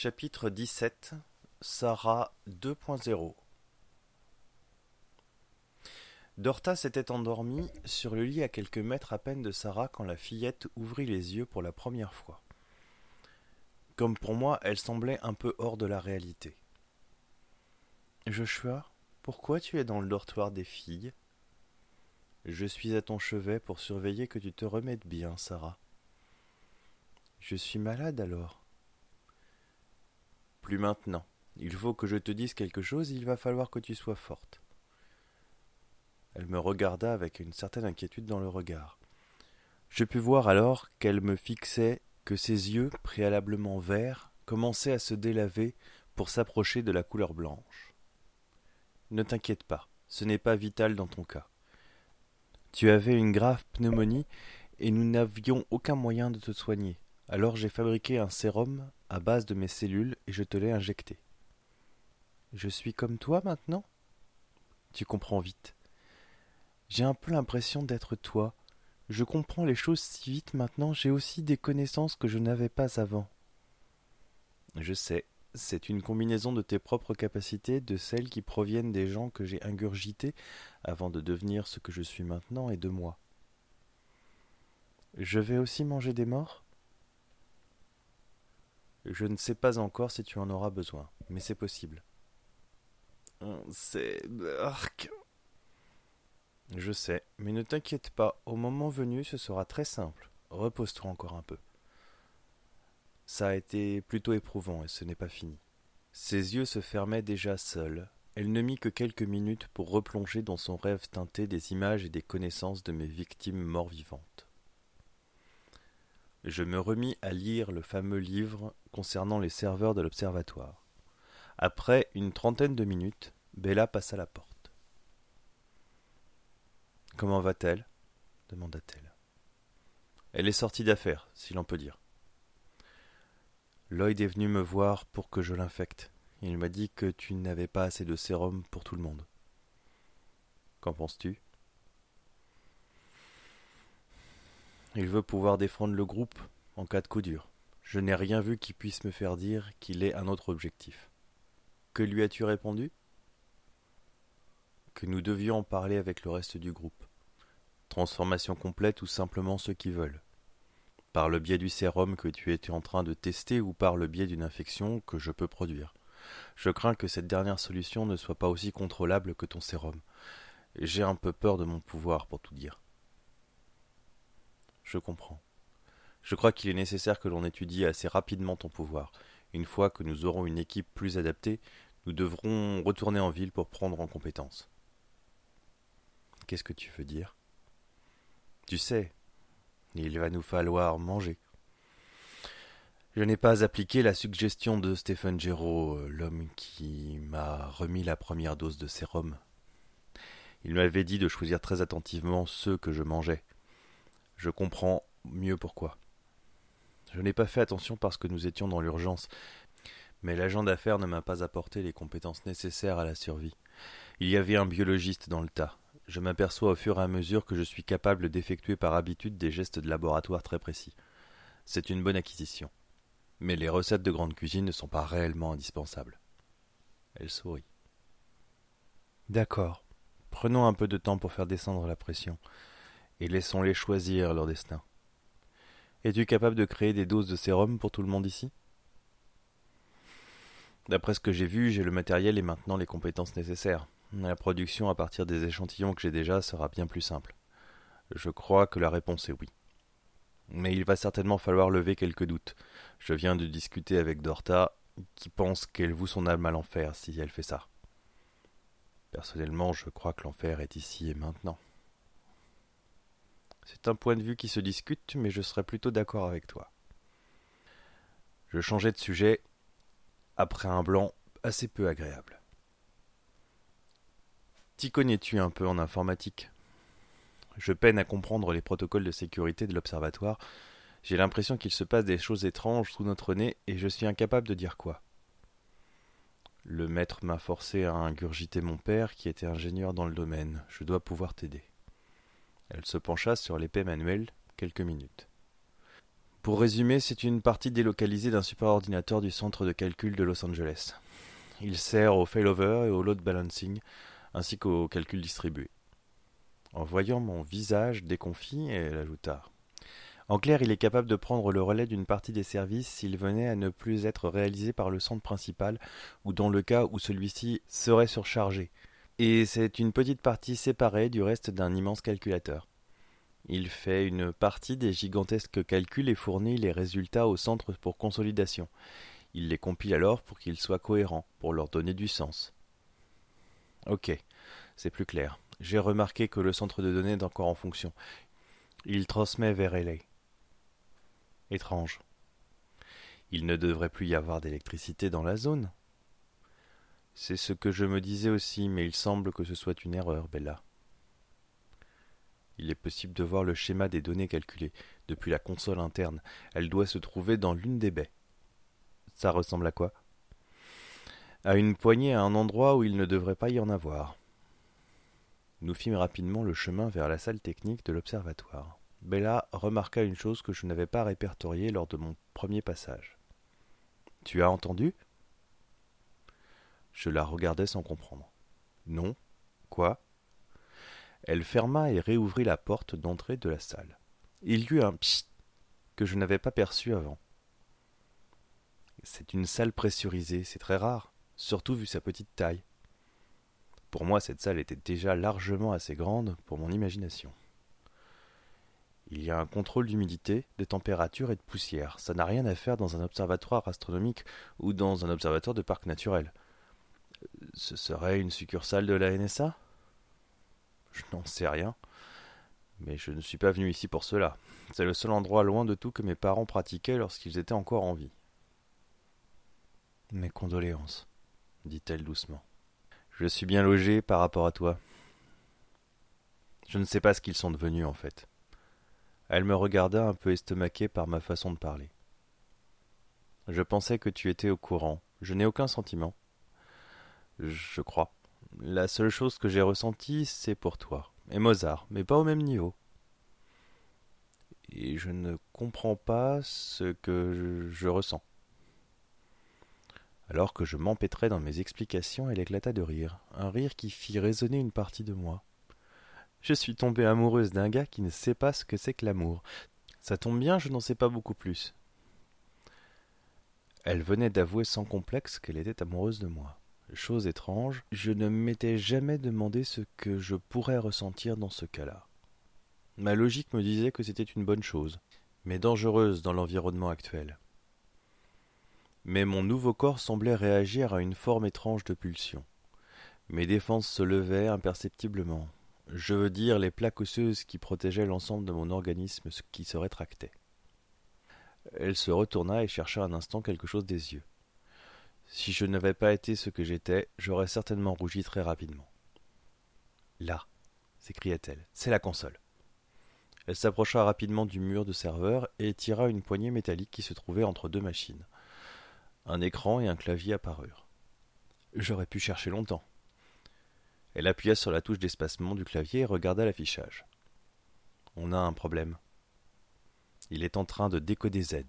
Chapitre 17 Sarah 2.0 Dorta s'était endormie sur le lit à quelques mètres à peine de Sarah quand la fillette ouvrit les yeux pour la première fois. Comme pour moi, elle semblait un peu hors de la réalité. Joshua, pourquoi tu es dans le dortoir des filles? Je suis à ton chevet pour surveiller que tu te remettes bien, Sarah. Je suis malade alors. Plus maintenant. Il faut que je te dise quelque chose, il va falloir que tu sois forte. Elle me regarda avec une certaine inquiétude dans le regard. Je pus voir alors qu'elle me fixait, que ses yeux, préalablement verts, commençaient à se délaver pour s'approcher de la couleur blanche. Ne t'inquiète pas, ce n'est pas vital dans ton cas. Tu avais une grave pneumonie et nous n'avions aucun moyen de te soigner. Alors j'ai fabriqué un sérum à base de mes cellules et je te l'ai injecté. Je suis comme toi maintenant? Tu comprends vite. J'ai un peu l'impression d'être toi. Je comprends les choses si vite maintenant, j'ai aussi des connaissances que je n'avais pas avant. Je sais, c'est une combinaison de tes propres capacités, de celles qui proviennent des gens que j'ai ingurgités avant de devenir ce que je suis maintenant et de moi. Je vais aussi manger des morts? Je ne sais pas encore si tu en auras besoin, mais c'est possible. C'est. Je sais, mais ne t'inquiète pas, au moment venu, ce sera très simple. Repose-toi encore un peu. Ça a été plutôt éprouvant et ce n'est pas fini. Ses yeux se fermaient déjà seuls. Elle ne mit que quelques minutes pour replonger dans son rêve teinté des images et des connaissances de mes victimes mort-vivantes je me remis à lire le fameux livre concernant les serveurs de l'observatoire. Après une trentaine de minutes, Bella passa la porte. Comment va-t-elle? demanda-t-elle. Elle est sortie d'affaires, si l'on peut dire. Lloyd est venu me voir pour que je l'infecte. Il m'a dit que tu n'avais pas assez de sérum pour tout le monde. Qu'en penses-tu? Il veut pouvoir défendre le groupe en cas de coup dur. Je n'ai rien vu qui puisse me faire dire qu'il ait un autre objectif. Que lui as-tu répondu? Que nous devions en parler avec le reste du groupe. Transformation complète ou simplement ceux qui veulent. Par le biais du sérum que tu étais en train de tester ou par le biais d'une infection que je peux produire. Je crains que cette dernière solution ne soit pas aussi contrôlable que ton sérum. J'ai un peu peur de mon pouvoir pour tout dire. Je comprends. Je crois qu'il est nécessaire que l'on étudie assez rapidement ton pouvoir. Une fois que nous aurons une équipe plus adaptée, nous devrons retourner en ville pour prendre en compétence. Qu'est-ce que tu veux dire? Tu sais, il va nous falloir manger. Je n'ai pas appliqué la suggestion de Stephen Gero, l'homme qui m'a remis la première dose de sérum. Il m'avait dit de choisir très attentivement ceux que je mangeais. Je comprends mieux pourquoi. Je n'ai pas fait attention parce que nous étions dans l'urgence, mais l'agent d'affaires ne m'a pas apporté les compétences nécessaires à la survie. Il y avait un biologiste dans le tas. Je m'aperçois au fur et à mesure que je suis capable d'effectuer par habitude des gestes de laboratoire très précis. C'est une bonne acquisition. Mais les recettes de grande cuisine ne sont pas réellement indispensables. Elle sourit. D'accord. Prenons un peu de temps pour faire descendre la pression et laissons-les choisir leur destin. Es-tu capable de créer des doses de sérum pour tout le monde ici? D'après ce que j'ai vu, j'ai le matériel et maintenant les compétences nécessaires. La production à partir des échantillons que j'ai déjà sera bien plus simple. Je crois que la réponse est oui. Mais il va certainement falloir lever quelques doutes. Je viens de discuter avec Dorta, qui pense qu'elle voue son âme à l'enfer si elle fait ça. Personnellement, je crois que l'enfer est ici et maintenant. C'est un point de vue qui se discute, mais je serais plutôt d'accord avec toi. Je changeai de sujet après un blanc assez peu agréable. T'y connais-tu un peu en informatique? Je peine à comprendre les protocoles de sécurité de l'observatoire. J'ai l'impression qu'il se passe des choses étranges sous notre nez et je suis incapable de dire quoi. Le maître m'a forcé à ingurgiter mon père qui était ingénieur dans le domaine. Je dois pouvoir t'aider. Elle se pencha sur l'épée manuelle quelques minutes. Pour résumer, c'est une partie délocalisée d'un superordinateur du centre de calcul de Los Angeles. Il sert au failover et au load balancing, ainsi qu'au calcul distribué. En voyant mon visage déconfit, elle ajouta En clair, il est capable de prendre le relais d'une partie des services s'il venait à ne plus être réalisé par le centre principal ou dans le cas où celui-ci serait surchargé. Et c'est une petite partie séparée du reste d'un immense calculateur. Il fait une partie des gigantesques calculs et fournit les résultats au centre pour consolidation. Il les compile alors pour qu'ils soient cohérents, pour leur donner du sens. Ok, c'est plus clair. J'ai remarqué que le centre de données est encore en fonction. Il transmet vers LA. Étrange. Il ne devrait plus y avoir d'électricité dans la zone. C'est ce que je me disais aussi, mais il semble que ce soit une erreur, Bella il est possible de voir le schéma des données calculées depuis la console interne. Elle doit se trouver dans l'une des baies. Ça ressemble à quoi? À une poignée à un endroit où il ne devrait pas y en avoir. Nous fîmes rapidement le chemin vers la salle technique de l'observatoire. Bella remarqua une chose que je n'avais pas répertoriée lors de mon premier passage. Tu as entendu? Je la regardais sans comprendre. Non. Quoi? Elle ferma et réouvrit la porte d'entrée de la salle. Il y eut un psst que je n'avais pas perçu avant. C'est une salle pressurisée, c'est très rare, surtout vu sa petite taille. Pour moi, cette salle était déjà largement assez grande pour mon imagination. Il y a un contrôle d'humidité, de température et de poussière. Ça n'a rien à faire dans un observatoire astronomique ou dans un observatoire de parc naturel. Ce serait une succursale de la NSA je n'en sais rien. Mais je ne suis pas venu ici pour cela. C'est le seul endroit loin de tout que mes parents pratiquaient lorsqu'ils étaient encore en vie. Mes condoléances, dit-elle doucement. Je suis bien logé par rapport à toi. Je ne sais pas ce qu'ils sont devenus en fait. Elle me regarda un peu estomaquée par ma façon de parler. Je pensais que tu étais au courant. Je n'ai aucun sentiment. Je crois. La seule chose que j'ai ressentie, c'est pour toi. Et Mozart, mais pas au même niveau. Et je ne comprends pas ce que je, ressens. Alors que je m'empêtrais dans mes explications, elle éclata de rire, un rire qui fit résonner une partie de moi. Je suis tombée amoureuse d'un gars qui ne sait pas ce que c'est que l'amour. Ça tombe bien, je n'en sais pas beaucoup plus. Elle venait d'avouer sans complexe qu'elle était amoureuse de moi. Chose étrange, je ne m'étais jamais demandé ce que je pourrais ressentir dans ce cas-là. Ma logique me disait que c'était une bonne chose, mais dangereuse dans l'environnement actuel. Mais mon nouveau corps semblait réagir à une forme étrange de pulsion. Mes défenses se levaient imperceptiblement. Je veux dire les plaques osseuses qui protégeaient l'ensemble de mon organisme qui se rétractaient. Elle se retourna et chercha un instant quelque chose des yeux. Si je n'avais pas été ce que j'étais, j'aurais certainement rougi très rapidement. Là, s'écria-t-elle, c'est la console. Elle s'approcha rapidement du mur de serveur et tira une poignée métallique qui se trouvait entre deux machines. Un écran et un clavier apparurent. J'aurais pu chercher longtemps. Elle appuya sur la touche d'espacement du clavier et regarda l'affichage. On a un problème. Il est en train de décoder Z.